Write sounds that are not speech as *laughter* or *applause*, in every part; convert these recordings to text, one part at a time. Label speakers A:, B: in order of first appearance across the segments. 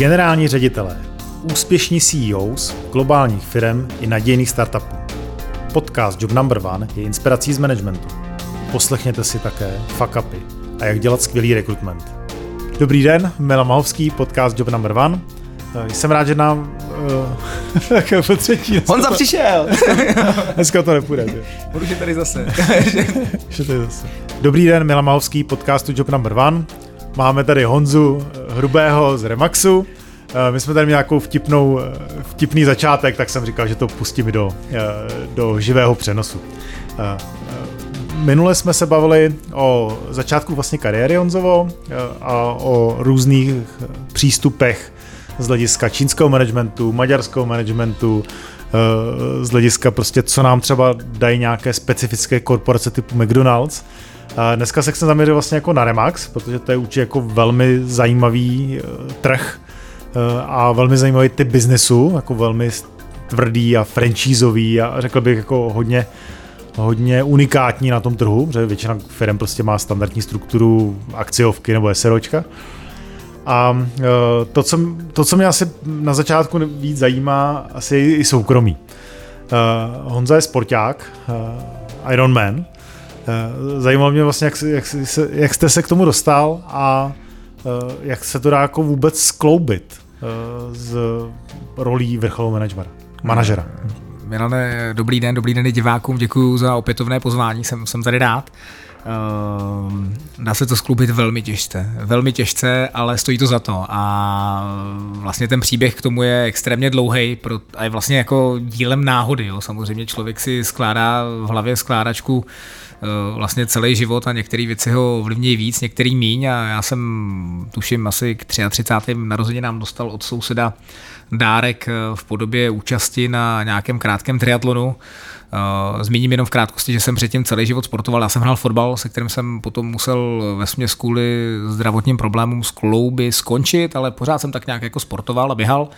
A: Generální ředitelé, úspěšní CEOs globálních firm i nadějných startupů. Podcast Job Number One je inspirací z managementu. Poslechněte si také fuck upy a jak dělat skvělý rekrutment. Dobrý den, Milan Mahovský, podcast Job Number One. Eh, Jsem rád, že nám *laughs* uh, po třetí.
B: Honza
A: to-
B: přišel! *laughs*
A: Dneska to nepůjde. že?
B: Budu je tady zase. *laughs*
A: Že je zase. Dobrý den, Milan Mahovský, podcastu Job Number One. Máme tady Honzu Hrubého z Remaxu. Eh, My jsme tady měli nějakou vtipnou, eh, vtipný začátek, tak jsem říkal, že to pustím do, eh, do živého přenosu. Minule jsme se bavili o začátku vlastně kariéry Honzovo a o různých přístupech z hlediska čínského managementu, maďarského managementu, z hlediska prostě, co nám třeba dají nějaké specifické korporace typu McDonald's. Dneska se chci zaměřit vlastně jako na Remax, protože to je určitě jako velmi zajímavý eh, trh eh, a velmi zajímavý typ biznesu, jako velmi tvrdý a franchiseový a řekl bych jako hodně hodně unikátní na tom trhu, protože většina firm prostě má standardní strukturu akciovky nebo SROčka. A eh, to co, to, co mě asi na začátku víc zajímá, asi i soukromí. Honza je sporták, Iron Man. Uh, zajímalo mě vlastně, jak, jak, jak jste se k tomu dostal a uh, jak se to dá jako vůbec skloubit z rolí vrcholového manažera. manažera.
B: Milane, dobrý den, dobrý den divákům, děkuji za opětovné pozvání, jsem, jsem tady rád. Dá se to skloubit velmi těžce, velmi těžce, ale stojí to za to a vlastně ten příběh k tomu je extrémně dlouhý a je vlastně jako dílem náhody, jo. samozřejmě člověk si skládá v hlavě skládačku eh, vlastně celý život a některé věci ho ovlivňují víc, některý míň a já jsem tuším asi k 33. narozeninám dostal od souseda dárek eh, v podobě účasti na nějakém krátkém triatlonu. Eh, Zmíním jenom v krátkosti, že jsem předtím celý život sportoval. Já jsem hrál fotbal, se kterým jsem potom musel ve směs kvůli zdravotním problémům z klouby skončit, ale pořád jsem tak nějak jako sportoval a běhal.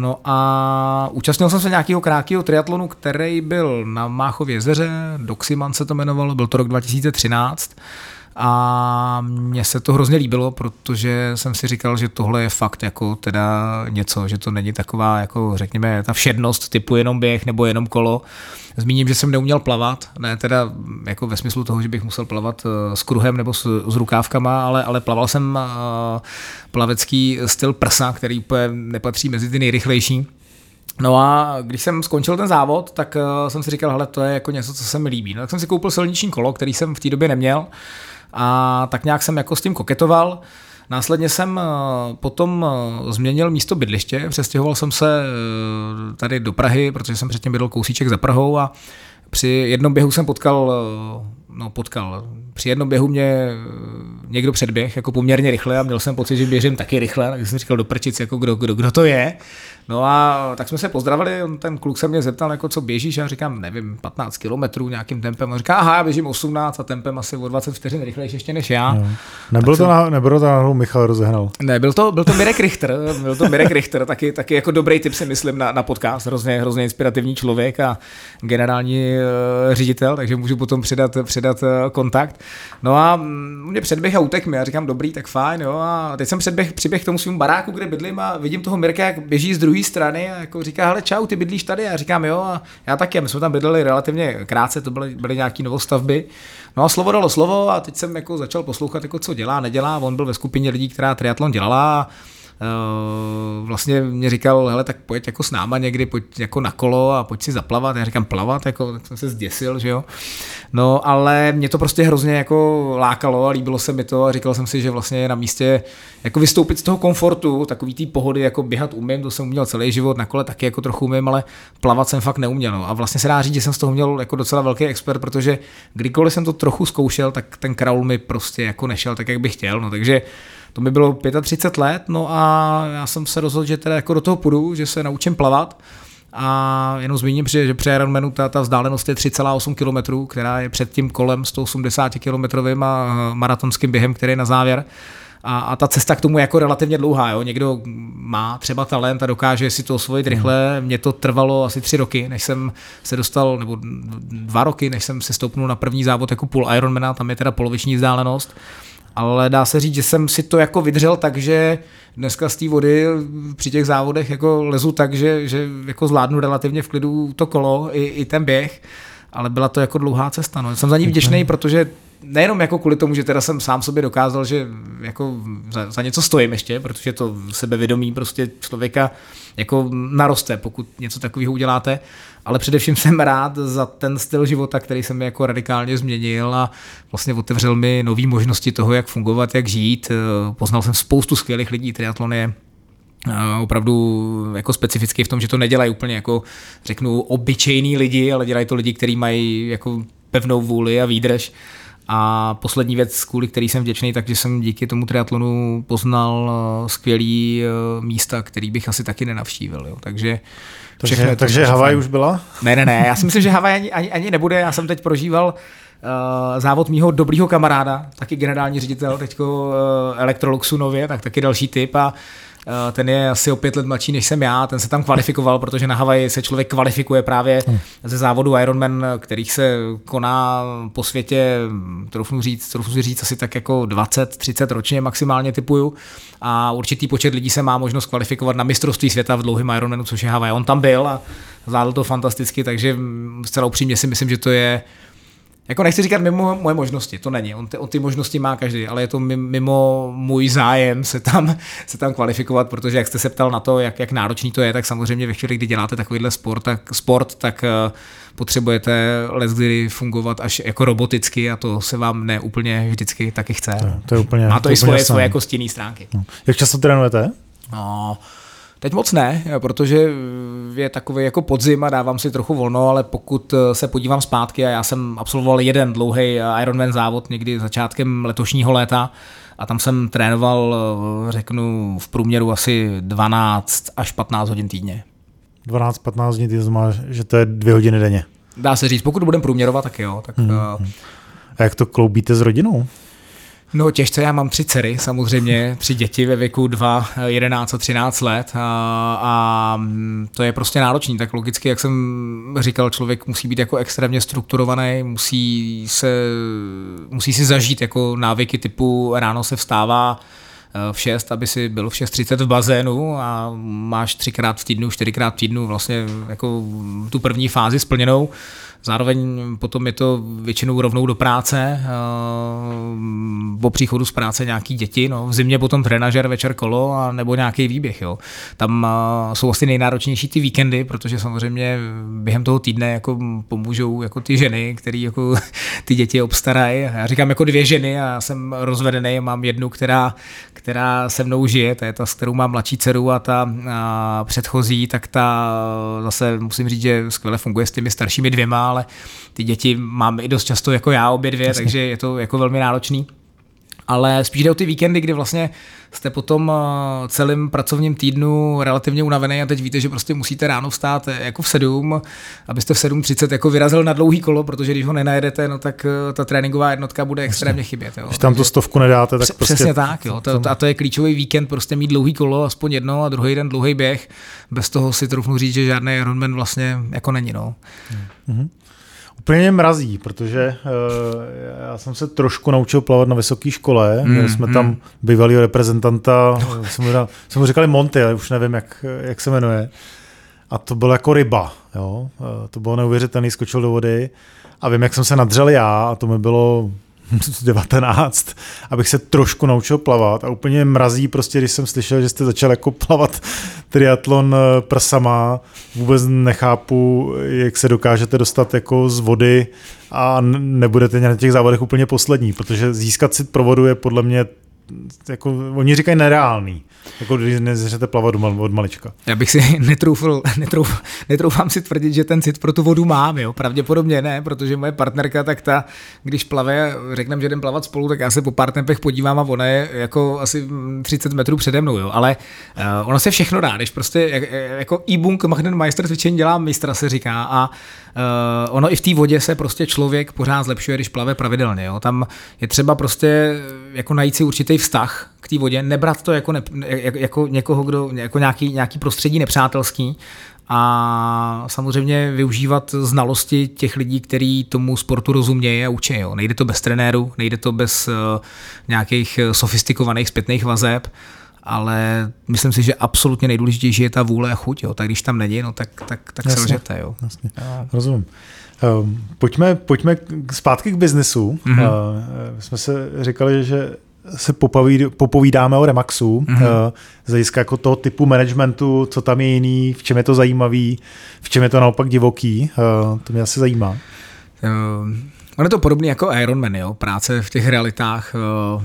B: No a účastnil jsem se nějakého krátkého triatlonu, který byl na Máchově jezeře, Doximan se to jmenovalo, byl to rok 2013 a mně se to hrozně líbilo, protože jsem si říkal, že tohle je fakt jako teda něco, že to není taková jako řekněme ta všednost typu jenom běh nebo jenom kolo. Zmíním, že jsem neuměl plavat, ne teda jako ve smyslu toho, že bych musel plavat eh, s kruhem nebo s, s rukávkama, ale, ale plaval jsem eh, plavecký styl prsa, který nepatří mezi ty nejrychlejší. No a když jsem skončil ten závod, tak uh, jsem si říkal, hele, to je jako něco, co se mi líbí. No tak jsem si koupil silniční kolo, který jsem v té době neměl a tak nějak jsem jako s tím koketoval. Následně jsem eh, potom eh, změnil místo bydliště, přestěhoval jsem se eh, tady do Prahy, protože jsem předtím bydlel kousíček za Prahou a při jednom běhu jsem potkal, no potkal, při jednom běhu mě někdo předběh jako poměrně rychle a měl jsem pocit, že běžím taky rychle, takže jsem říkal do prčic, jako kdo, kdo, kdo to je. No a tak jsme se pozdravili, on- ten kluk se mě zeptal, jako co běžíš, a já říkám, nevím, 15 kilometrů nějakým tempem. On říká, aha, já běžím 18 a tempem asi o 20 vteřin rychlejší ještě než já. No.
A: Nebylo to, na, nebylo to náhodou Michal rozehnal.
B: Ne, byl to, byl to Mirek Richter, *laughs* byl to Mirek Richter, taky, taky jako dobrý tip si myslím na, na podcast, hrozně, hrozně inspirativní člověk a generální uh, ředitel, takže můžu potom předat, předat uh, kontakt. No a mm, mě předběh a utek mi, já říkám dobrý, tak fajn, jo, a teď jsem předběh, přiběh k tomu svým baráku, kde bydlím a vidím toho Mirka, jak běží z druhé strany a jako říká, hele čau, ty bydlíš tady, a říkám jo, a já taky, my jsme tam bydleli relativně krátce, to byly, byly nějaký novostavby, No a slovo dalo slovo a teď jsem jako začal poslouchat, jako co dělá, nedělá. On byl ve skupině lidí, která triatlon dělala vlastně mě říkal, hele, tak pojď jako s náma někdy, pojď jako na kolo a pojď si zaplavat. Já říkám, plavat, jako, tak jsem se zděsil, že jo. No, ale mě to prostě hrozně jako lákalo a líbilo se mi to a říkal jsem si, že vlastně je na místě jako vystoupit z toho komfortu, takový té pohody, jako běhat umím, to jsem uměl celý život, na kole taky jako trochu umím, ale plavat jsem fakt neuměl. No. A vlastně se dá říct, že jsem z toho měl jako docela velký expert, protože kdykoliv jsem to trochu zkoušel, tak ten kraul mi prostě jako nešel tak, jak bych chtěl. No. Takže to mi bylo 35 let, no a já jsem se rozhodl, že teda jako do toho půjdu, že se naučím plavat. A jenom zmíním, že, že při Ironmanu ta, ta vzdálenost je 3,8 km, která je před tím kolem 180 km a maratonským během, který je na závěr. A, a ta cesta k tomu je jako relativně dlouhá. Jo? Někdo má třeba talent a dokáže si to osvojit rychle. Mně to trvalo asi tři roky, než jsem se dostal, nebo dva roky, než jsem se stoupnul na první závod jako půl Ironmana, tam je teda poloviční vzdálenost. Ale dá se říct, že jsem si to jako vydřel tak, že dneska z té vody při těch závodech jako lezu tak, že, že jako zvládnu relativně v klidu to kolo i, i ten běh, ale byla to jako dlouhá cesta. No. Jsem za ní vděčný, protože nejenom jako kvůli tomu, že teda jsem sám sobě dokázal, že jako za, za něco stojím ještě, protože to sebevědomí prostě člověka jako naroste, pokud něco takového uděláte, ale především jsem rád za ten styl života, který jsem mi jako radikálně změnil a vlastně otevřel mi nové možnosti toho, jak fungovat, jak žít. Poznal jsem spoustu skvělých lidí, triatlon je opravdu jako specifický v tom, že to nedělají úplně jako řeknu obyčejní lidi, ale dělají to lidi, kteří mají jako pevnou vůli a výdrž a poslední věc, kvůli který jsem vděčný, takže jsem díky tomu triatlonu poznal eh, skvělý eh, místa, který bych asi taky nenavštívil. Jo. Takže
A: takže, to, takže Havaj už byla?
B: Ne, ne, ne, já si *laughs* myslím, že Havaj ani, ani, ani nebude. Já jsem teď prožíval uh, závod mýho dobrýho kamaráda, taky generální ředitel teďko uh, Electroluxu nově, tak taky další typ a uh, ten je asi o pět let mladší než jsem já, ten se tam kvalifikoval, protože na Havaji se člověk kvalifikuje právě hmm. ze závodu Ironman, kterých se koná po světě, troufnu říct, troufnu říct asi tak jako 20-30 ročně maximálně typuju a určitý počet lidí se má možnost kvalifikovat na mistrovství světa v dlouhém Ironmanu, což je Havaj. On tam byl a zvládl to fantasticky, takže zcela upřímně si myslím, že to je jako nechci říkat mimo moje možnosti, to není. On ty, on ty možnosti má každý, ale je to mimo můj zájem se tam, se tam kvalifikovat, protože jak jste se ptal na to, jak, jak náročný to je, tak samozřejmě ve chvíli, kdy děláte takovýhle sport, tak, sport, tak uh, potřebujete let, kdy fungovat až jako roboticky a to se vám ne úplně vždycky taky chce.
A: To, to je úplně,
B: Má to,
A: to
B: i svoje, svoje jako stinné stránky.
A: No. Jak často trénujete?
B: No, Teď moc ne, protože je takový jako podzim a dávám si trochu volno, ale pokud se podívám zpátky a já jsem absolvoval jeden dlouhý Ironman závod někdy začátkem letošního léta a tam jsem trénoval, řeknu, v průměru asi 12 až 15 hodin týdně.
A: 12-15 hodin týdně znamená, že to je dvě hodiny denně.
B: Dá se říct, pokud budeme průměrovat, tak jo. Tak, hmm.
A: A jak to kloubíte s rodinou?
B: No těžce, já mám tři dcery, samozřejmě, tři děti ve věku 2, 11 a 13 let a, a to je prostě náročný, tak logicky, jak jsem říkal, člověk musí být jako extrémně strukturovaný, musí, se, musí si zažít jako návyky typu ráno se vstává v 6, aby si byl v 6.30 v bazénu a máš třikrát v týdnu, čtyřikrát v týdnu vlastně jako tu první fázi splněnou Zároveň potom je to většinou rovnou do práce, eh, po příchodu z práce nějaký děti, no, v zimě potom trenažer, večer kolo a nebo nějaký výběh. Jo. Tam eh, jsou asi nejnáročnější ty víkendy, protože samozřejmě během toho týdne jako pomůžou jako ty ženy, které jako *laughs* ty děti obstarají. Já říkám jako dvě ženy a já jsem rozvedený, mám jednu, která se mnou žije, to je ta, s kterou mám mladší dceru a ta a předchozí, tak ta zase musím říct, že skvěle funguje s těmi staršími dvěma, ale ty děti mám i dost často jako já obě dvě, Jasně. takže je to jako velmi náročný. Ale spíš jde o ty víkendy, kdy vlastně jste potom eh, celým pracovním týdnu relativně unavený a teď víte, že prostě musíte ráno vstát eh, jako v 7, abyste v 7.30 jako vyrazil na dlouhý kolo, protože když ho nenajedete, no tak eh, ta tréninková jednotka bude extrémně chybět. Jo.
A: Když tam tu stovku nedáte, tak
B: prostě... Přesně tak, jo. To, a to je klíčový víkend, prostě mít dlouhý kolo, aspoň jedno a druhý den dlouhý běh. Bez toho si troufnu říct, že žádný Ironman vlastně jako není. No. Mm-hmm.
A: Úplně mrazí, protože uh, já jsem se trošku naučil plavat na vysoké škole. Mm, Měli jsme mm. tam bývalého reprezentanta, jsem mu, jsem mu říkali Monty, ale už nevím, jak, jak se jmenuje. A to bylo jako ryba. Jo? Uh, to bylo neuvěřitelný, skočil do vody. A vím, jak jsem se nadřel já, a to mi bylo *laughs* 19, abych se trošku naučil plavat a úplně mrazí prostě, když jsem slyšel, že jste začal jako plavat triatlon eh, prsama, vůbec nechápu, jak se dokážete dostat jako z vody a nebudete na těch závodech úplně poslední, protože získat si pro vodu je podle mě jako, oni říkají nereálný. Jako když nezačnete plavat od malička.
B: Já bych si *laughs* netroufl, netrouf, netroufám si tvrdit, že ten cit pro tu vodu mám, jo. Pravděpodobně ne, protože moje partnerka, tak ta, když plave, řekneme, že jdem plavat spolu, tak já se po pár tempech podívám a ona je jako asi 30 metrů přede mnou, jo. Ale uh, ono se všechno dá, když prostě jak, jako e-bunk Meister cvičení dělá mistra, se říká a uh, ono i v té vodě se prostě člověk pořád zlepšuje, když plave pravidelně, jo. Tam je třeba prostě jako najít si určitý vztah k té vodě, nebrat to jako, ne, jako někoho, kdo, jako nějaký, nějaký prostředí nepřátelský, a samozřejmě využívat znalosti těch lidí, kteří tomu sportu rozumějí a učí. Jo. Nejde to bez trenéru, nejde to bez uh, nějakých sofistikovaných zpětných vazeb, ale myslím si, že absolutně nejdůležitější je ta vůle a chuť. Jo. Tak když tam není, no, tak, tak, tak jasně, se lžete. Jo. Jasně.
A: Rozumím. Um, pojďme, pojďme zpátky k biznesu. Mm-hmm. Uh, jsme se říkali, že se popovíd, popovídáme o Remaxu, mm-hmm. z hlediska jako toho typu managementu, co tam je jiný, v čem je to zajímavý, v čem je to naopak divoký, uh, to mě asi zajímá. Uh,
B: ono je to podobné jako Ironman, jo? práce v těch realitách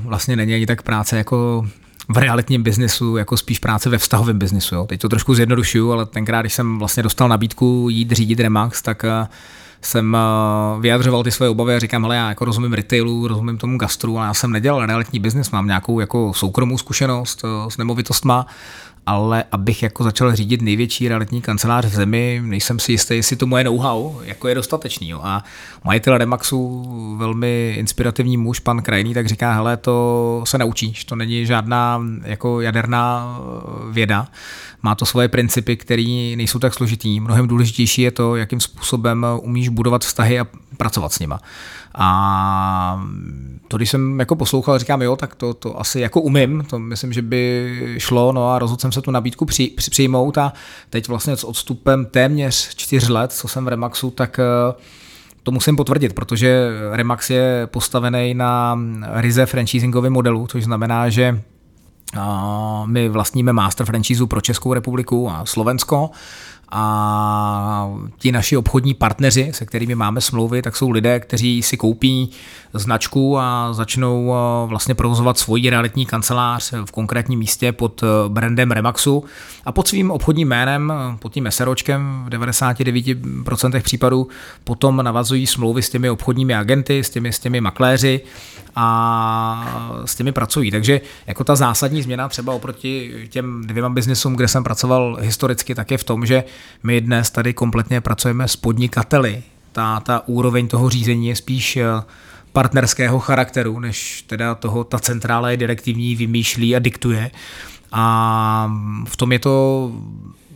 B: vlastně není ani tak práce jako v realitním biznesu, jako spíš práce ve vztahovém biznesu. Jo? Teď to trošku zjednodušuju, ale tenkrát, když jsem vlastně dostal nabídku jít řídit Remax, tak uh, jsem eh, vyjadřoval ty svoje obavy a říkám, hele, já jako rozumím retailu, rozumím tomu gastru, ale já jsem nedělal realitní biznis, mám nějakou jako soukromou zkušenost eh, s nemovitostma ale abych jako začal řídit největší realitní kancelář v zemi, nejsem si jistý, jestli to moje know-how jako je dostatečný. A majitel Remaxu, velmi inspirativní muž, pan Krajný, tak říká, hele, to se naučíš, to není žádná jako jaderná eh, věda, má to svoje principy, které nejsou tak složitý. Mnohem důležitější je to, jakým způsobem umíš budovat vztahy a pracovat s nima. A to, když jsem jako poslouchal, říkám, jo, tak to, to asi jako umím, to myslím, že by šlo, no a rozhodl jsem se tu nabídku při, při, přijmout a teď vlastně s odstupem téměř čtyř let, co jsem v Remaxu, tak eh, to musím potvrdit, protože Remax je postavený na ryze franchisingovém modelu, což znamená, že my vlastníme master franchise pro Českou republiku a Slovensko a ti naši obchodní partneři, se kterými máme smlouvy, tak jsou lidé, kteří si koupí značku a začnou eh, vlastně provozovat svoji realitní kancelář v konkrétním místě pod eh, brandem Remaxu a pod svým obchodním jménem, eh, pod tím SROčkem v 99% případů potom navazují smlouvy s těmi obchodními agenty, s těmi, s těmi makléři a s těmi pracují. Takže jako ta zásadní změna třeba oproti těm dvěma biznesům, kde jsem pracoval historicky, tak je v tom, že my dnes tady kompletně pracujeme s podnikateli. Ta, ta úroveň toho řízení je spíš partnerského charakteru, než teda toho ta centrála je direktivní, vymýšlí a diktuje. A v tom je to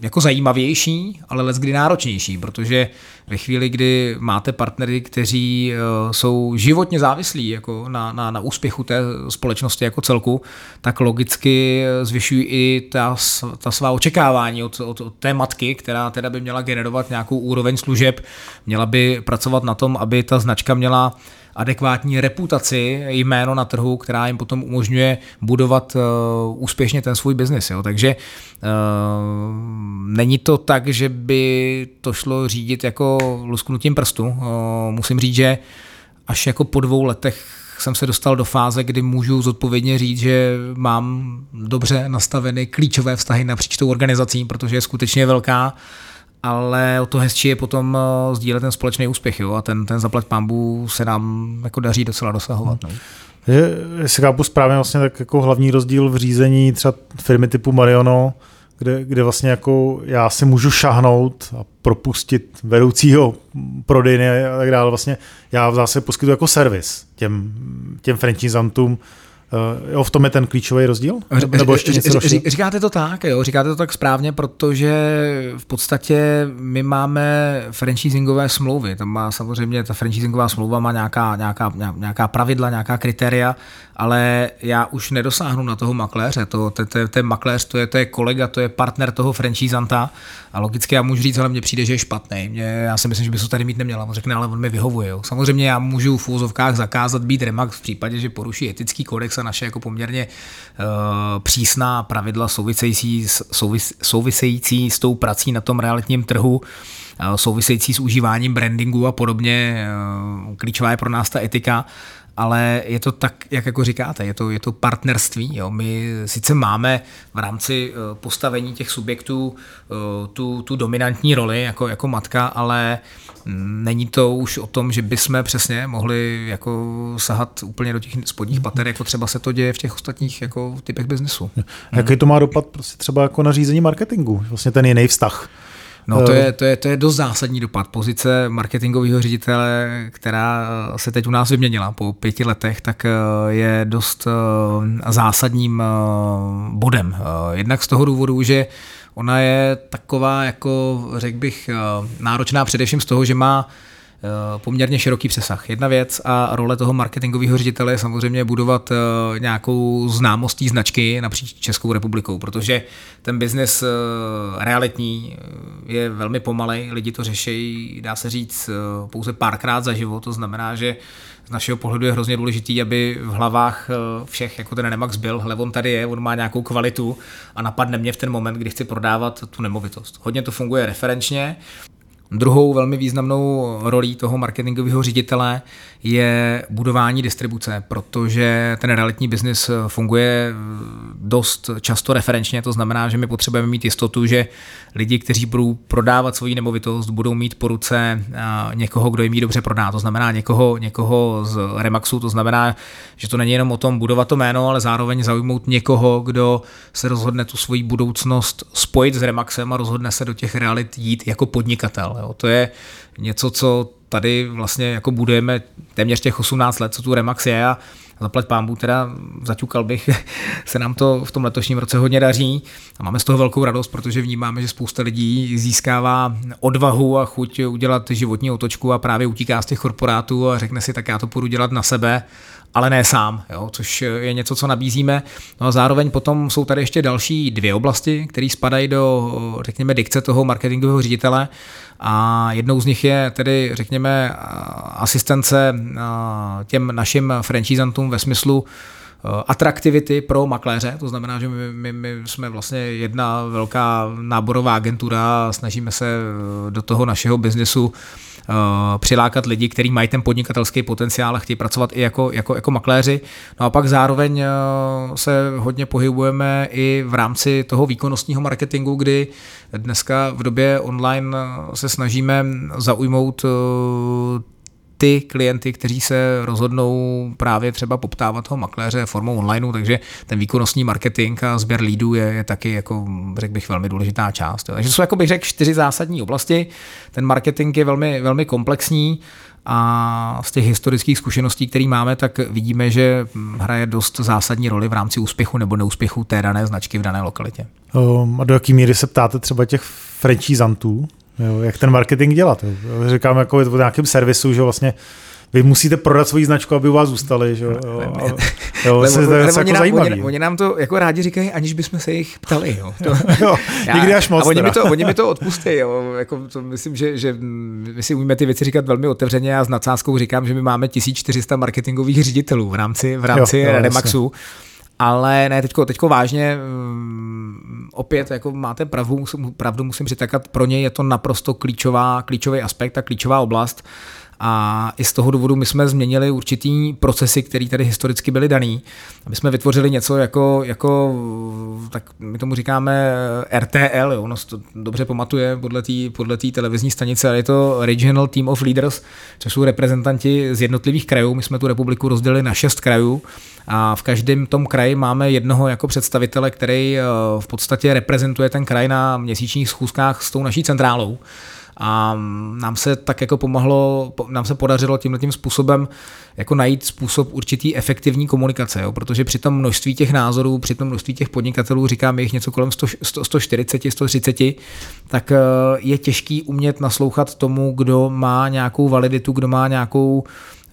B: jako zajímavější, ale let kdy náročnější, protože ve chvíli, kdy máte partnery, kteří eh, jsou životně závislí jako na, na, na úspěchu té společnosti jako celku, tak logicky zvyšují i ta, ta svá očekávání od, od, od té matky, která teda by měla generovat nějakou úroveň služeb, měla by pracovat na tom, aby ta značka měla adekvátní reputaci, jméno na trhu, která jim potom umožňuje budovat uh, úspěšně ten svůj biznis. Takže uh, není to tak, že by to šlo řídit jako lusknutím prstu. Uh, musím říct, že až jako po dvou letech jsem se dostal do fáze, kdy můžu zodpovědně říct, že mám dobře nastaveny klíčové vztahy napříč tou organizací, protože je skutečně velká ale o to hezčí je potom eh, sdílet ten společný úspěch jo? a ten, ten zaplať pambu se nám jako daří docela dosahovat. No.
A: Je, jestli chápu správně, vlastně tak jako hlavní rozdíl v řízení třeba firmy typu Mariono, kde, kde vlastně jako já si můžu šahnout a propustit vedoucího prodejny a tak dále. Vlastně já v zásadě poskytuju jako servis těm, těm franchisantům, jo, v tom je ten klíčový rozdíl?
B: Nebo ještě něco Ří, Říkáte to tak, jo, říkáte to tak správně, protože v podstatě my máme franchisingové smlouvy. Tam má samozřejmě, ta franchisingová smlouva má nějaká, nějaká, nějaká pravidla, nějaká kritéria, ale já už nedosáhnu na toho makléře. To, to, to, ten makléř, to je, to je kolega, to je partner toho franchisanta a logicky já můžu říct, ale mně přijde, že je špatný. Mě, já si myslím, že by to tady mít neměla. On řekne, ale on mi vyhovuje. Jo. Samozřejmě já můžu v úzovkách zakázat být Remax v případě, že poruší etický kodex a naše jako poměrně uh, přísná pravidla související, souvis, související s tou prací na tom realitním trhu eh, související s užíváním brandingu a podobně. Eh, klíčová je pro nás ta etika, ale je to tak, jak jako říkáte, je to, je to partnerství. Jo. My sice máme v rámci eh, postavení těch subjektů eh, tu, tu dominantní roli jako, jako matka, ale není to už o tom, že bychom přesně mohli jako sahat úplně do těch spodních pater, jako třeba se to děje v těch ostatních jako typech biznesu.
A: Jaký to má dopad prostě třeba jako na řízení marketingu? Vlastně ten jiný vztah.
B: No to je, to, je, to je dost zásadní dopad. Pozice marketingového ředitele, která se teď u nás vyměnila po pěti letech, tak eh, je dost eh, zásadním eh, bodem. Jednak z toho důvodu, že ona je taková, jako řekl bych, náročná především z toho, že má Eh, poměrně široký přesah. Jedna věc a role toho marketingového ředitele je samozřejmě budovat eh, nějakou známostí značky napříč Českou republikou, protože ten biznes eh, realitní je velmi pomalej, lidi to řeší, dá se říct, pouze párkrát za život, to znamená, že z našeho pohledu je hrozně důležitý, aby v hlavách všech, jako ten Nemax byl, hele, on tady je, on má nějakou kvalitu a napadne mě v ten moment, kdy chci prodávat tu nemovitost. Hodně to funguje referenčně, Druhou velmi významnou rolí toho marketingového ředitele je budování distribuce, protože ten realitní biznis funguje dost často referenčně, to znamená, že my potřebujeme mít jistotu, že lidi, kteří budou prodávat svoji nemovitost, budou mít po ruce někoho, kdo jim ji dobře prodá. To znamená někoho, někoho z Remaxu, to znamená, že to není jenom o tom budovat to jméno, ale zároveň zaujmout někoho, kdo se rozhodne tu svoji budoucnost spojit s Remaxem a rozhodne se do těch realit jít jako podnikatel. Jo. To je něco, co tady vlastně jako budujeme téměř těch 18 let, co tu Remax je a zaplať pámbu, teda zaťukal bych, *laughs* se nám to v tom letošním roce hodně daří a máme z toho velkou radost, protože vnímáme, že spousta lidí získává odvahu a chuť udělat životní otočku a právě utíká z těch korporátů a řekne si, tak já to půjdu dělat na sebe ale ne sám, jo, což je něco, co nabízíme. No a zároveň potom jsou tady ještě další dvě oblasti, které spadají do, řekněme, dikce toho marketingového ředitele a jednou z nich je tedy, řekněme, asistence těm našim franchisantům ve smyslu atraktivity pro makléře, to znamená, že my, my, my jsme vlastně jedna velká náborová agentura a snažíme se do toho našeho biznesu Eh, přilákat lidi, kteří mají ten podnikatelský potenciál a chtějí pracovat i jako, jako, jako makléři. No a pak zároveň eh, se hodně pohybujeme i v rámci toho výkonnostního marketingu, kdy dneska v době online se snažíme zaujmout eh, ty klienty, kteří se rozhodnou právě třeba poptávat toho makléře formou onlineu, takže ten výkonnostní marketing a sběr lídů je, je taky, jako, řekl bych, velmi důležitá část. Takže jsou, jako bych řekl, čtyři zásadní oblasti. Ten marketing je velmi, velmi komplexní a z těch historických zkušeností, které máme, tak vidíme, že hraje dost zásadní roli v rámci úspěchu nebo neúspěchu té dané značky v dané lokalitě.
A: Um, a do jaké míry se ptáte třeba těch franchisantů, Jo, jak ten marketing dělat. Jo. Říkám jako o nějakém servisu, že vlastně vy musíte prodat svoji značku, aby u vás zůstali, že jo. jo,
B: jo se, to jako nám, zajímavý. Oni, oni, nám to jako rádi říkají, aniž bychom se jich ptali, jo. To, *laughs*
A: jo někdy až moc.
B: A oni mi, to, oni mi to *laughs* odpustí, jo. Jako to myslím, že, že my si umíme ty věci říkat velmi otevřeně a s nadsázkou říkám, že my máme 1400 marketingových ředitelů v rámci, v rámci jo, jo, Remaxu. Jasně ale ne, teďko, teďko vážně, um, opět jako máte pravdu, pravdu musím přitakat, pro ně je to naprosto klíčová, klíčový aspekt a klíčová oblast. A i z toho důvodu my jsme změnili určitý procesy, které tady historicky byly daný. My jsme vytvořili něco jako, jako tak my tomu říkáme RTL, jo, ono to dobře pamatuje podle té podle televizní stanice, ale je to Regional Team of Leaders, což jsou reprezentanti z jednotlivých krajů. My jsme tu republiku rozdělili na šest krajů a v každém tom kraji máme jednoho jako představitele, který eh, v podstatě reprezentuje ten kraj na měsíčních schůzkách s tou naší centrálou. A nám se tak jako pomohlo, nám se podařilo tímhle tím způsobem jako najít způsob určitý efektivní komunikace, jo? protože při tom množství těch názorů, při tom množství těch podnikatelů, říkám jich něco kolem 100, 100, 140, 130, tak eh, je těžký umět naslouchat tomu, kdo má nějakou validitu, kdo má nějakou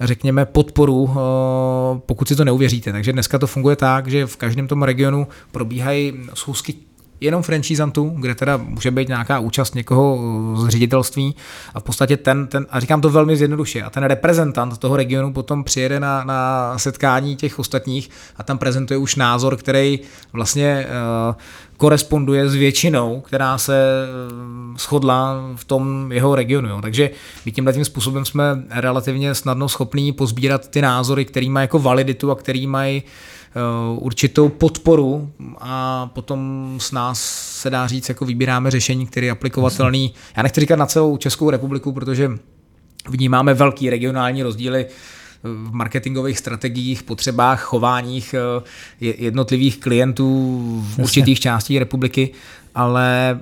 B: řekněme, podporu, eh, pokud si to neuvěříte. Takže dneska to funguje tak, že v každém tom regionu probíhají schůzky jenom franchisantů, kde teda může být nějaká účast někoho z ředitelství a v podstatě ten, ten a říkám to velmi zjednoduše, a ten reprezentant toho regionu potom přijede na, na setkání těch ostatních a tam prezentuje už názor, který vlastně uh, koresponduje s většinou, která se uh, shodla v tom jeho regionu. Jo. Takže my tímhle tím způsobem jsme relativně snadno schopní pozbírat ty názory, který mají jako validitu a který mají uh, určitou podporu a potom s nás se dá říct, jako vybíráme řešení, které je aplikovatelný. Já nechci říkat na celou Českou republiku, protože vnímáme velký regionální rozdíly v marketingových strategiích, potřebách, chováních eh, jednotlivých klientů v určitých částí republiky, ale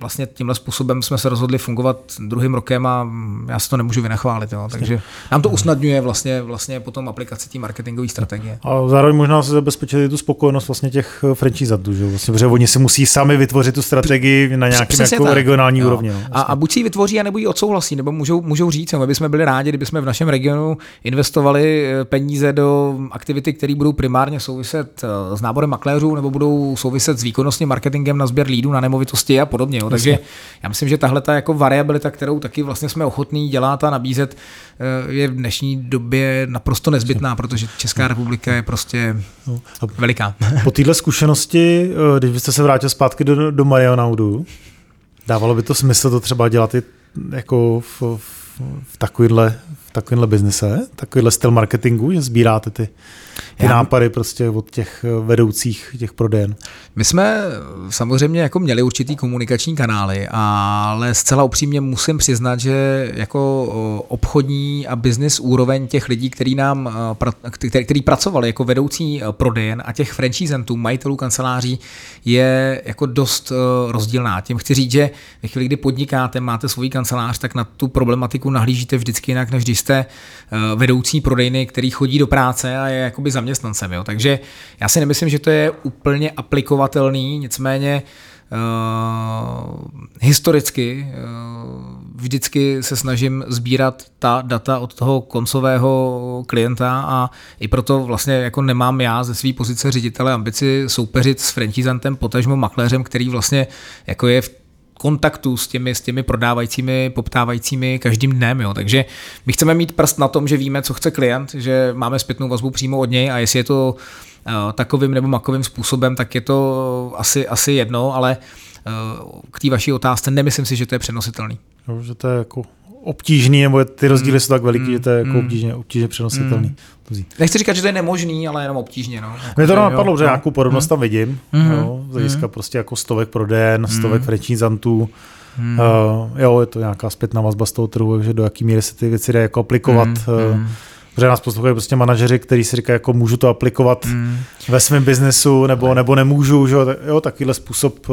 B: vlastně tímhle způsobem jsme se rozhodli fungovat druhým rokem a já se to nemůžu vynachválit. Jo. Takže nám to usnadňuje vlastně, vlastně potom aplikaci té marketingové strategie.
A: A zároveň možná se zabezpečit tu spokojenost vlastně těch eh, franchisatů, že vlastně, protože oni si musí sami vytvořit tu strategii na nějaké jako regionální jo. úrovni. No,
B: vlastně. a, a buď si ji vytvoří, nebo ji odsouhlasí, nebo můžou, můžou říct, my bychom byli rádi, kdyby jsme v našem regionu investovali eh, peníze do aktivity, které budou primárně souviset eh, s náborem makléřů nebo budou souviset s výkonnostním marketingem na sběr lídů na nemovitosti a podobně. Jo. Takže já myslím, že tahle ta jako variabilita, kterou taky vlastně jsme ochotní dělat a nabízet, eh, je v dnešní době naprosto nezbytná, protože Česká republika je prostě no. veliká. *laughs*
A: Po téhle zkušenosti, když byste se vrátil zpátky do, do Marionaudu, dávalo by to smysl to třeba dělat i jako v, v, v takovýhle, v takovýhle biznise, takovýhle styl marketingu, že sbíráte ty ty Já... nápady prostě od těch eh, vedoucích těch prodejen.
B: My jsme samozřejmě jako měli určitý komunikační kanály, ale zcela upřímně musím přiznat, že jako obchodní a business úroveň těch lidí, který nám, který, který pracovali jako vedoucí eh, prodejen a těch franchisentů, majitelů kanceláří, je jako dost eh, rozdílná. Tím chci říct, že ve chvíli, kdy podnikáte, máte svůj kancelář, tak na tu problematiku nahlížíte vždycky jinak, než když jste vedoucí prodejny, který chodí do práce a je jakoby zaměstnancem. Jo. Takže já si nemyslím, že to je úplně aplikovatelný, nicméně Uh, historicky uh, vždycky se snažím sbírat ta data od toho koncového klienta a i proto vlastně jako nemám já ze své pozice ředitele ambici soupeřit s franchisantem, potažmo makléřem, který vlastně jako je v kontaktu s těmi, s těmi prodávajícími, poptávajícími každým dnem. Jo. Takže my chceme mít prst na tom, že víme, co chce klient, že máme zpětnou vazbu přímo od něj a jestli je to uh, takovým nebo makovým způsobem, tak je to asi, asi jedno, ale uh, k té vaší otázce nemyslím si, že to je přenositelný.
A: No, že to je jako obtížný, nebo ty rozdíly mm. jsou tak veliký, mm. že to je jako mm. obtížně, obtížně přenositelný.
B: Mm. Nechci říkat, že to je nemožný, ale jenom obtížně. No.
A: Mě to napadlo, že no. nějakou podobnost mm. tam vidím. Mm. Jo, z hlediska mm. prostě jako stovek prodejen, mm. stovek franchisantů. Mm. Uh, jo, je to nějaká zpětná vazba z toho trhu, že do jaký míry se ty věci dají jako aplikovat. Mm. Uh, Protože nás poslouchají prostě manažeři, kteří si říkají, jako můžu to aplikovat mm. ve svém biznesu, nebo, nebo nemůžu, že jo, takovýhle způsob,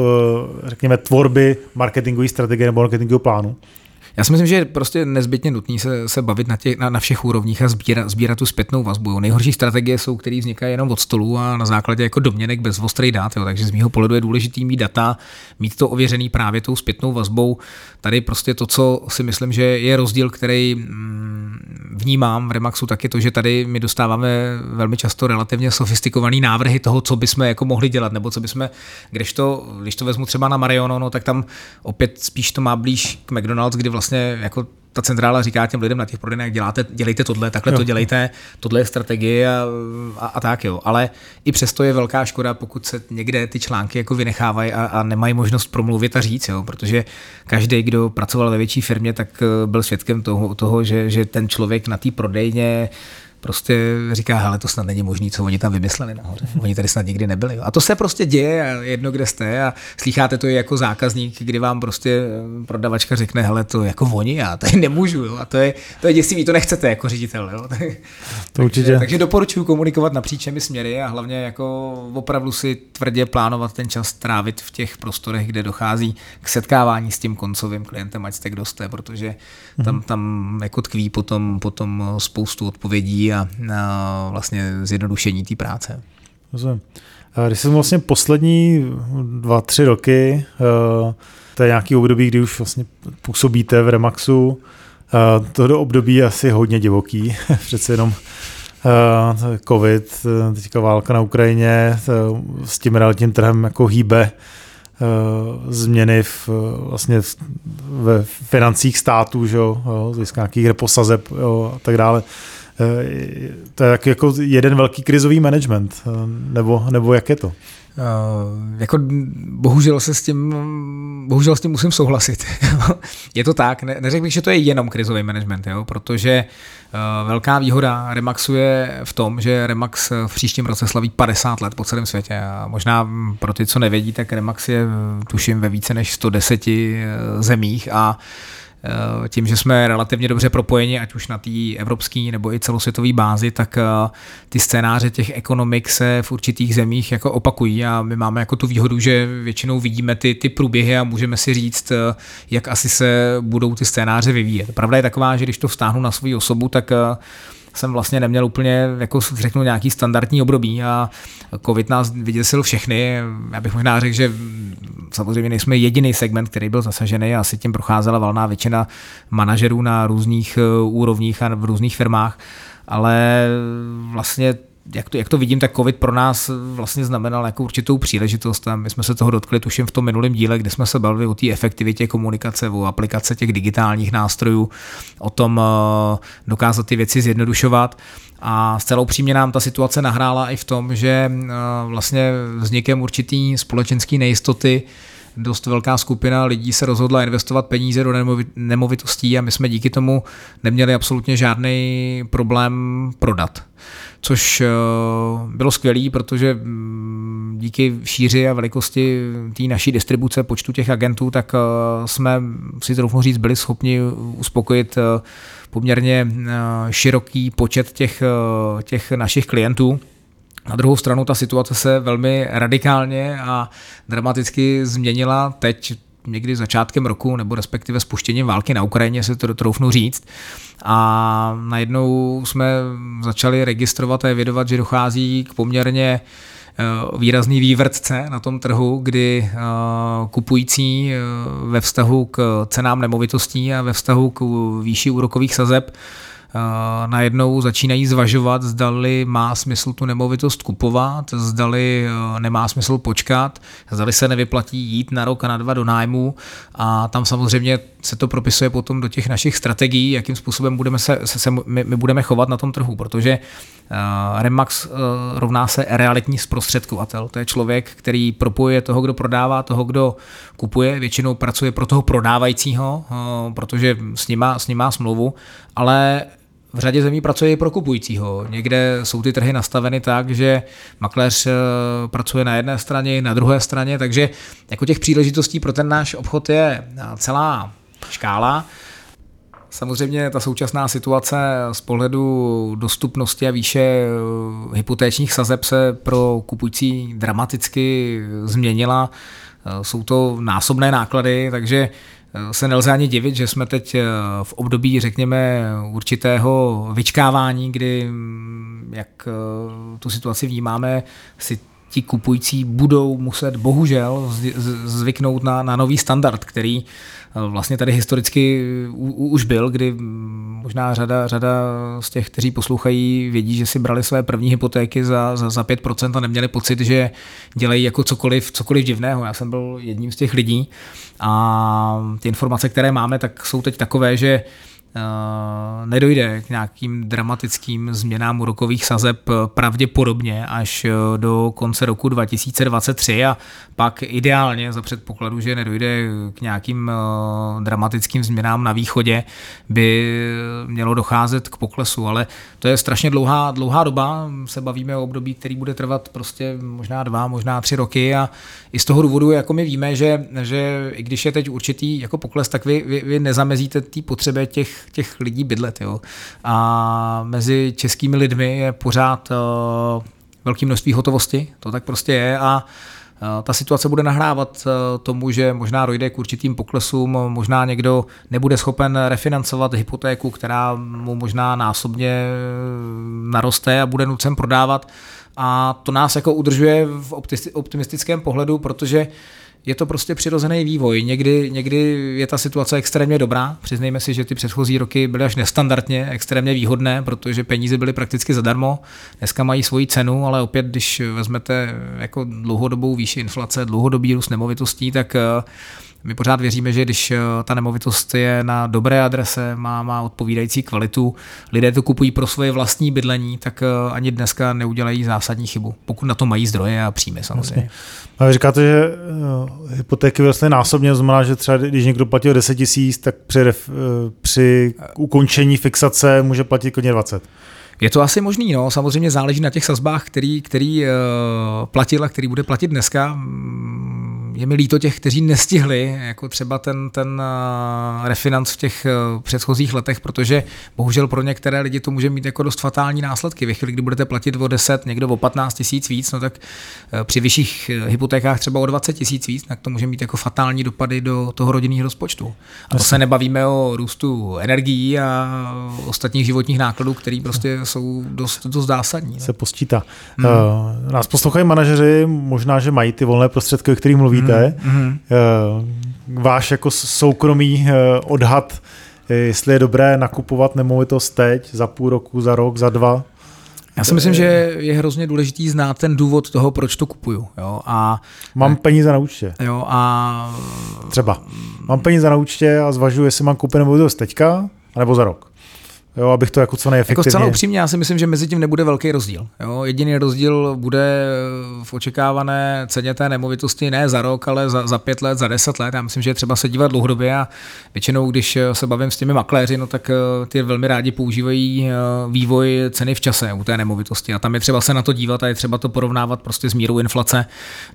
A: řekněme, tvorby marketingové strategie nebo marketingového plánu.
B: Já si myslím, že je prostě nezbytně nutný se, se bavit na, těch, na, na všech úrovních a sbírat, sbírat tu zpětnou vazbu. Nejhorší strategie jsou, které vznikají jenom od stolu a na základě jako domněnek bez ostrých dát. Jo. Takže z mého pohledu je důležitý mít data, mít to ověřený právě tou zpětnou vazbou. Tady prostě to, co si myslím, že je rozdíl, který mm, vnímám v Remaxu, tak je to, že tady my dostáváme velmi často relativně sofistikované návrhy toho, co bychom jako mohli dělat, nebo co bychom, když to, když to vezmu třeba na Mariono, no, tak tam opět spíš to má blíž k McDonald's, kdy vlastně jako ta centrála říká těm lidem na těch prodejnách, děláte, dělejte tohle, takhle jo. to dělejte, tohle je strategie a, a, a, tak jo. Ale i přesto je velká škoda, pokud se někde ty články jako vynechávají a, a nemají možnost promluvit a říct, jo, protože každý, kdo pracoval ve větší firmě, tak eh, byl svědkem toho, toho že, že ten člověk na té prodejně prostě říká, hele, to snad není možné, co oni tam vymysleli nahoře. Oni tady snad nikdy nebyli. A to se prostě děje jedno, kde jste a slycháte to i jako zákazník, kdy vám prostě eh, prodavačka řekne, hele, to jako oni, já tady nemůžu. Jo. A to je, to je děsivý, to nechcete jako ředitel. Jo. *laughs*
A: To určitě. Takže,
B: takže doporučuji komunikovat napříč všemi směry a hlavně jako opravdu si tvrdě plánovat ten čas trávit v těch prostorech, kde dochází k setkávání s tím koncovým klientem, ať jste kdo jste, protože tam, tam jako tkví potom, potom spoustu odpovědí a, vlastně zjednodušení té práce.
A: Rozumím. Když jsem vlastně poslední dva, tři roky, eh, to je nějaký období, kdy už vlastně působíte v Remaxu, eh, to období je asi hodně divoký, *laughs* přece jenom eh, covid, teďka válka na Ukrajině, s tím realitním trhem jako hýbe změny v, vlastně ve financích států, že jo, nějakých reposazeb a tak dále. Eh, to je tak jako jeden velký krizový management, eh, nebo, nebo jak je to?
B: Uh, jako bohužel se s tím, bohužel s tím musím souhlasit. *laughs* je to tak, ne, neřekl bych, že to je jenom krizový management, jo, protože uh, velká výhoda Remaxu je v tom, že Remax v příštím roce slaví 50 let po celém světě a možná pro ty, co nevědí, tak Remax je tuším ve více než 110 zemích a Eh, tím, že jsme relativně dobře propojeni, ať už na té evropské nebo i celosvětové bázi, tak eh, ty scénáře těch ekonomik se v určitých zemích jako opakují a my máme jako tu výhodu, že většinou vidíme ty, ty průběhy a můžeme si říct, eh, jak asi se budou ty scénáře vyvíjet. Pravda je taková, že když to vztáhnu na svou osobu, tak jsem vlastně neměl úplně, jako řeknu, nějaký standardní období a covid nás vyděsil všechny. Já bych možná řekl, že samozřejmě nejsme jediný segment, který byl zasažený a asi tím procházela valná většina manažerů na různých eh, úrovních a v různých firmách, ale vlastně jak to, jak to vidím, tak COVID pro nás vlastně znamenal jako určitou příležitost a my jsme se toho dotkli tuším v tom minulém díle, kde jsme se bavili o té efektivitě komunikace, o aplikace těch digitálních nástrojů, o tom eh, dokázat ty věci zjednodušovat. A zcela upřímně nám ta situace nahrála i v tom, že eh, vlastně vznikem určitý společenský nejistoty dost velká skupina lidí se rozhodla investovat peníze do nemovitostí a my jsme díky tomu neměli absolutně žádný problém prodat což eh, bylo skvělé, protože mm, díky šíři a velikosti té naší distribuce počtu těch agentů, tak eh, jsme si troufnu říct, byli schopni uspokojit eh, poměrně široký počet těch, těch našich klientů. Na druhou stranu ta situace se velmi radikálně a dramaticky změnila teď někdy začátkem roku, nebo respektive spuštěním války na Ukrajině, se to troufnu říct. A najednou jsme začali registrovat a evidovat, že dochází k poměrně eh, výrazný vývrtce na tom trhu, kdy eh, kupující eh, ve vztahu k cenám nemovitostí a ve vztahu k výši úrokových sazeb najednou začínají zvažovat, zdali má smysl tu nemovitost kupovat, zdali e, nemá smysl počkat, zdali se nevyplatí jít na rok a na dva do nájmu. A tam samozřejmě se to propisuje potom do těch našich strategií, jakým způsobem budeme se, se, se my, my budeme chovat na tom trhu, protože uh, Remax uh, rovná se realitní zprostředkovatel. To je člověk, který propojuje toho, kdo prodává, toho, kdo kupuje, většinou pracuje pro toho prodávajícího, uh, protože s ním má smlouvu, ale v řadě zemí pracuje i pro kupujícího. Někde jsou ty trhy nastaveny tak, že makléř eh, pracuje na jedné straně, na druhé straně, takže jako těch příležitostí pro ten náš obchod je eh, celá škála. Samozřejmě ta současná situace z pohledu dostupnosti a výše eh, hypotéčních sazeb se pro kupující dramaticky změnila. Jsou to násobné náklady, takže se nelze ani divit, že jsme teď eh, v období, řekněme, určitého vyčkávání, kdy, mm, jak eh, tu situaci vnímáme, si ti kupující budou muset bohužel zvyknout na, na nový standard, který eh, vlastně tady historicky u, u, už byl, kdy možná řada, řada z těch, kteří poslouchají, vědí, že si brali své první hypotéky za, za, za 5% a neměli pocit, že dělají jako cokoliv, cokoliv divného. Já jsem byl jedním z těch lidí a ty informace, které máme, tak jsou teď takové, že nedojde k nějakým dramatickým změnám úrokových sazeb pravděpodobně až eh, do konce roku 2023 a pak ideálně za předpokladu, že nedojde k nějakým eh, dramatickým změnám na východě, by mělo docházet k poklesu, ale to je strašně dlouhá, dlouhá doba, se bavíme o období, který bude trvat prostě možná dva, možná tři roky. A i z toho důvodu, jako my víme, že, že i když je teď určitý jako pokles, tak vy, vy, vy nezamezíte té potřebě těch těch lidí bydlet. Jo. A mezi českými lidmi je pořád uh, velké množství hotovosti, to tak prostě je a uh, ta situace bude nahrávat uh, tomu, že možná dojde k určitým poklesům, možná někdo nebude schopen refinancovat hypotéku, která mu možná násobně naroste a bude nucen prodávat. A to nás jako udržuje v optimistickém pohledu, protože uh, je to prostě přirozený vývoj. Někdy, někdy je ta situace extrémně dobrá. Přiznejme si, že ty předchozí roky byly až nestandardně extrémně výhodné, protože peníze byly prakticky zadarmo. Dneska mají svoji cenu, ale opět, když vezmete jako dlouhodobou výši inflace, dlouhodobý růst nemovitostí, tak eh, my pořád věříme, že když eh, ta nemovitost je na dobré adrese, má, má odpovídající kvalitu, lidé to kupují pro svoje vlastní bydlení, tak eh, ani dneska neudělají zásadní chybu, pokud na to mají zdroje a příjmy samozřejmě.
A: A vy říkáte, že uh, hypotéky vlastně násobně, znamená, že třeba když někdo platí o 10 tisíc, tak při, při ukončení fixace může platit klidně 20.
B: Je to asi možný, no. Samozřejmě záleží na těch sazbách, který, který uh, platil a který bude platit dneska. Je mi líto těch, kteří nestihli, jako třeba ten, ten refinanc v těch předchozích letech, protože bohužel pro některé lidi to může mít jako dost fatální následky. Ve chvíli, kdy budete platit o 10, někdo o 15 tisíc víc, no tak při vyšších hypotékách třeba o 20 tisíc víc, tak to může mít jako fatální dopady do toho rodinného rozpočtu. A to se nebavíme o růstu energií a ostatních životních nákladů, které prostě jsou dost, dost zásadní.
A: Se postítá. Hmm. Nás poslouchají manažeři, možná, že mají ty volné prostředky, o kterých mluvíte. Hmm. Uh, váš jako soukromý uh, odhad, jestli je dobré nakupovat nemovitost teď, za půl roku, za rok, za dva?
B: Já si myslím, že je hrozně důležitý znát ten důvod toho, proč to kupuju. Jo? A,
A: mám peníze na účtě.
B: Jo, a...
A: Třeba. Mám peníze na účtě a zvažuji, jestli mám koupit nemovitost teďka, nebo za rok. Jo, abych to jako co nejefektivněji...
B: Jako zcela upřímně, já si myslím, že mezi tím nebude velký rozdíl. Jo? Jediný rozdíl bude v očekávané ceně té nemovitosti ne za rok, ale za, za pět let, za deset let. Já myslím, že je třeba se dívat dlouhodobě a většinou, když se bavím s těmi makléři, no tak eh, ty velmi rádi používají eh, vývoj ceny v čase u té nemovitosti. A tam je třeba se na to dívat a je třeba to porovnávat prostě s mírou inflace,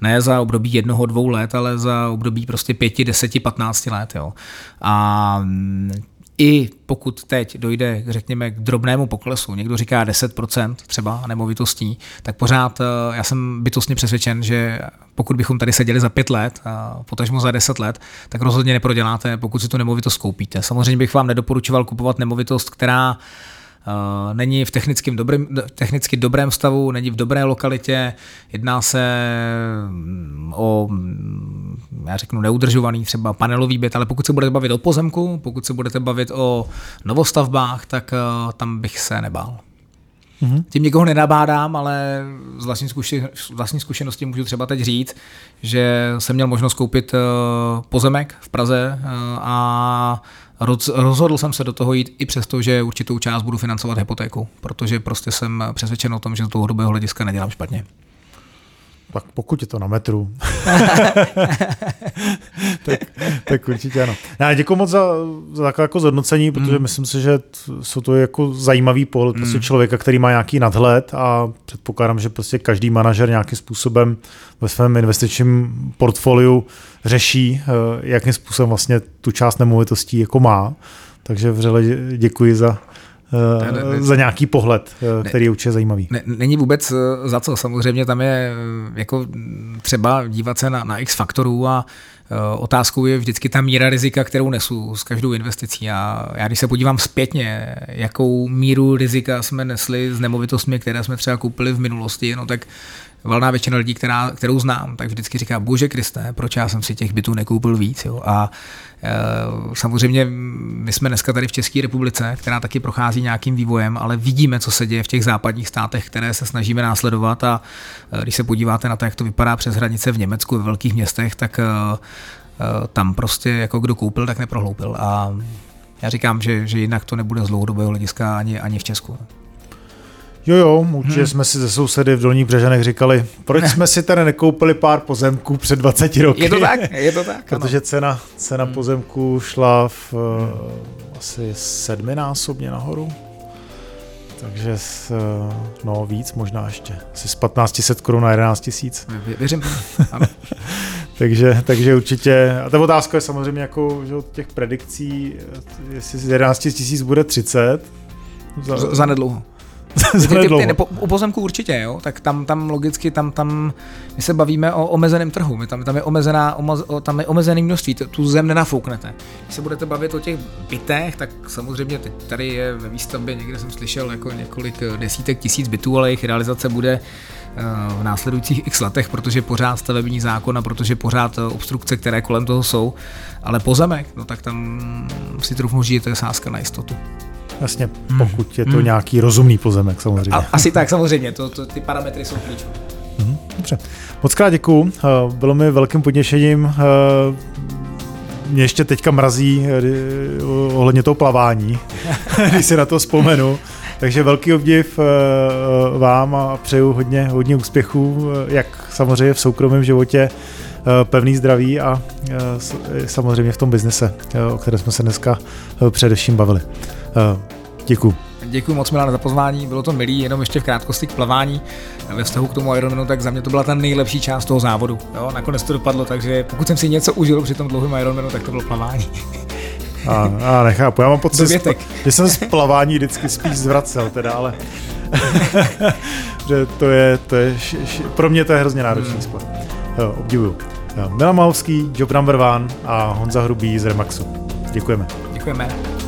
B: ne za období jednoho, dvou let, ale za období prostě pěti, deseti, patnácti let. Jo? A mm, i pokud teď dojde, řekněme, k drobnému poklesu, někdo říká 10% třeba nemovitostí, tak pořád eh, já jsem bytostně přesvědčen, že pokud bychom tady seděli za pět let, potažmo za deset let, tak rozhodně neproděláte, pokud si tu nemovitost koupíte. Samozřejmě bych vám nedoporučoval kupovat nemovitost, která není v technickém dobrým, technicky dobrém stavu, není v dobré lokalitě, jedná se mm, o, mm, já řeknu, neudržovaný třeba panelový byt, ale pokud se budete bavit o pozemku, pokud se budete bavit o novostavbách, tak uh, tam bych se nebál. Mm-hmm. Tím někoho nenabádám, ale z vlastní, zkuši, z vlastní zkušenosti můžu třeba teď říct, že jsem měl možnost koupit uh, pozemek v Praze a Rozhodl jsem se do toho jít i přesto, že určitou část budu financovat hypotékou, protože prostě jsem přesvědčen o tom, že z dlouhodobého hlediska nedělám špatně.
A: Tak pokud je to na metru, *laughs* tak, tak určitě ano. Já děkuji moc za, za takové jako zhodnocení, protože mm. myslím si, že jsou to jako zajímavý pohled mm. prostě člověka, který má nějaký nadhled a předpokládám, že prostě každý manažer nějakým způsobem ve svém investičním portfoliu řeší, eh, jakým způsobem vlastně tu část nemovitostí jako má. Takže vřele děkuji za, ne, ne, ne, za nějaký pohled, eh, který je určitě zajímavý.
B: Ne, není vůbec eh, za co. Samozřejmě tam je jako třeba dívat se na, na x faktorů a otázkou je vždycky ta míra rizika, kterou nesu s každou investicí. A já když se podívám zpětně, jakou míru rizika jsme nesli s nemovitostmi, které jsme třeba koupili v minulosti, no tak valná většina lidí, která, kterou znám, tak vždycky říká, bože Kriste, proč já jsem si těch bytů nekoupil víc. Jo? A e, samozřejmě my jsme dneska tady v České republice, která taky prochází nějakým vývojem, ale vidíme, co se děje v těch západních státech, které se snažíme následovat a e, když se podíváte na to, jak to vypadá přes hranice v Německu, ve velkých městech, tak e, tam prostě jako kdo koupil, tak neprohloupil. A já říkám, že, že jinak to nebude z dlouhodobého hlediska ani, ani v Česku.
A: Jo, jo, určitě hmm. jsme si ze sousedy v Dolních Břežanech říkali, proč jsme si tady nekoupili pár pozemků před 20 roky.
B: Je to tak, je to tak. *laughs*
A: Protože cena, cena hmm. pozemků šla v, uh, asi sedminásobně nahoru. Takže s, uh, no víc možná ještě. Asi z 1500 korun na 11 tisíc.
B: Věřím *laughs*
A: takže, takže určitě, a ta otázka je samozřejmě jako, že od těch predikcí, jestli z 11 tisíc bude 30.
B: Za, za nedlouho ty, ty, ty, ty, u pozemku určitě, jo, tak tam, tam logicky, tam, tam my se bavíme o omezeném trhu, my tam, tam, je omezená, tam je omezený množství, tu zem nenafouknete. Když se budete bavit o těch bytech, tak samozřejmě tady je ve výstavbě, někde jsem slyšel jako několik desítek tisíc bytů, ale jejich realizace bude eh, v následujících x letech, protože pořád stavební zákon a protože pořád obstrukce, které kolem toho jsou, ale pozemek, no tak tam si trochu že to je sázka na jistotu.
A: Jasně, hmm. pokud je to hmm. nějaký rozumný pozemek samozřejmě. A,
B: asi tak, samozřejmě, to, to, ty parametry jsou klíčové.
A: Hmm, dobře. Moc krát děkuju, eh, bylo mi velkým potěšením. Eh, mě ještě teďka mrazí eh, ohledně toho plavání, *laughs* když si na to vzpomenu. Takže velký obdiv vám a přeju hodně, hodně úspěchů, jak samozřejmě v soukromém životě, pevný zdraví a samozřejmě v tom biznise, o kterém jsme se dneska především bavili. Děkuji.
B: Děkuji moc Milane za pozvání, bylo to milý, jenom ještě v krátkosti k plavání. Ve vztahu k tomu Ironmanu, tak za mě to byla ta nejlepší část toho závodu. Jo, nakonec to dopadlo, takže pokud jsem si něco užil při tom dlouhém Ironmanu, tak to bylo plavání.
A: A, a nechápu, já mám pocit, že, že jsem z plavání vždycky spíš zvracel, teda, ale *laughs* že to je, to je š, š, pro mě to je hrozně náročný hmm. sport. Jo, obdivuju. Jo, Milan Mahovský, Job Number One a Honza Hrubý z Remaxu. Děkujeme.
B: Děkujeme.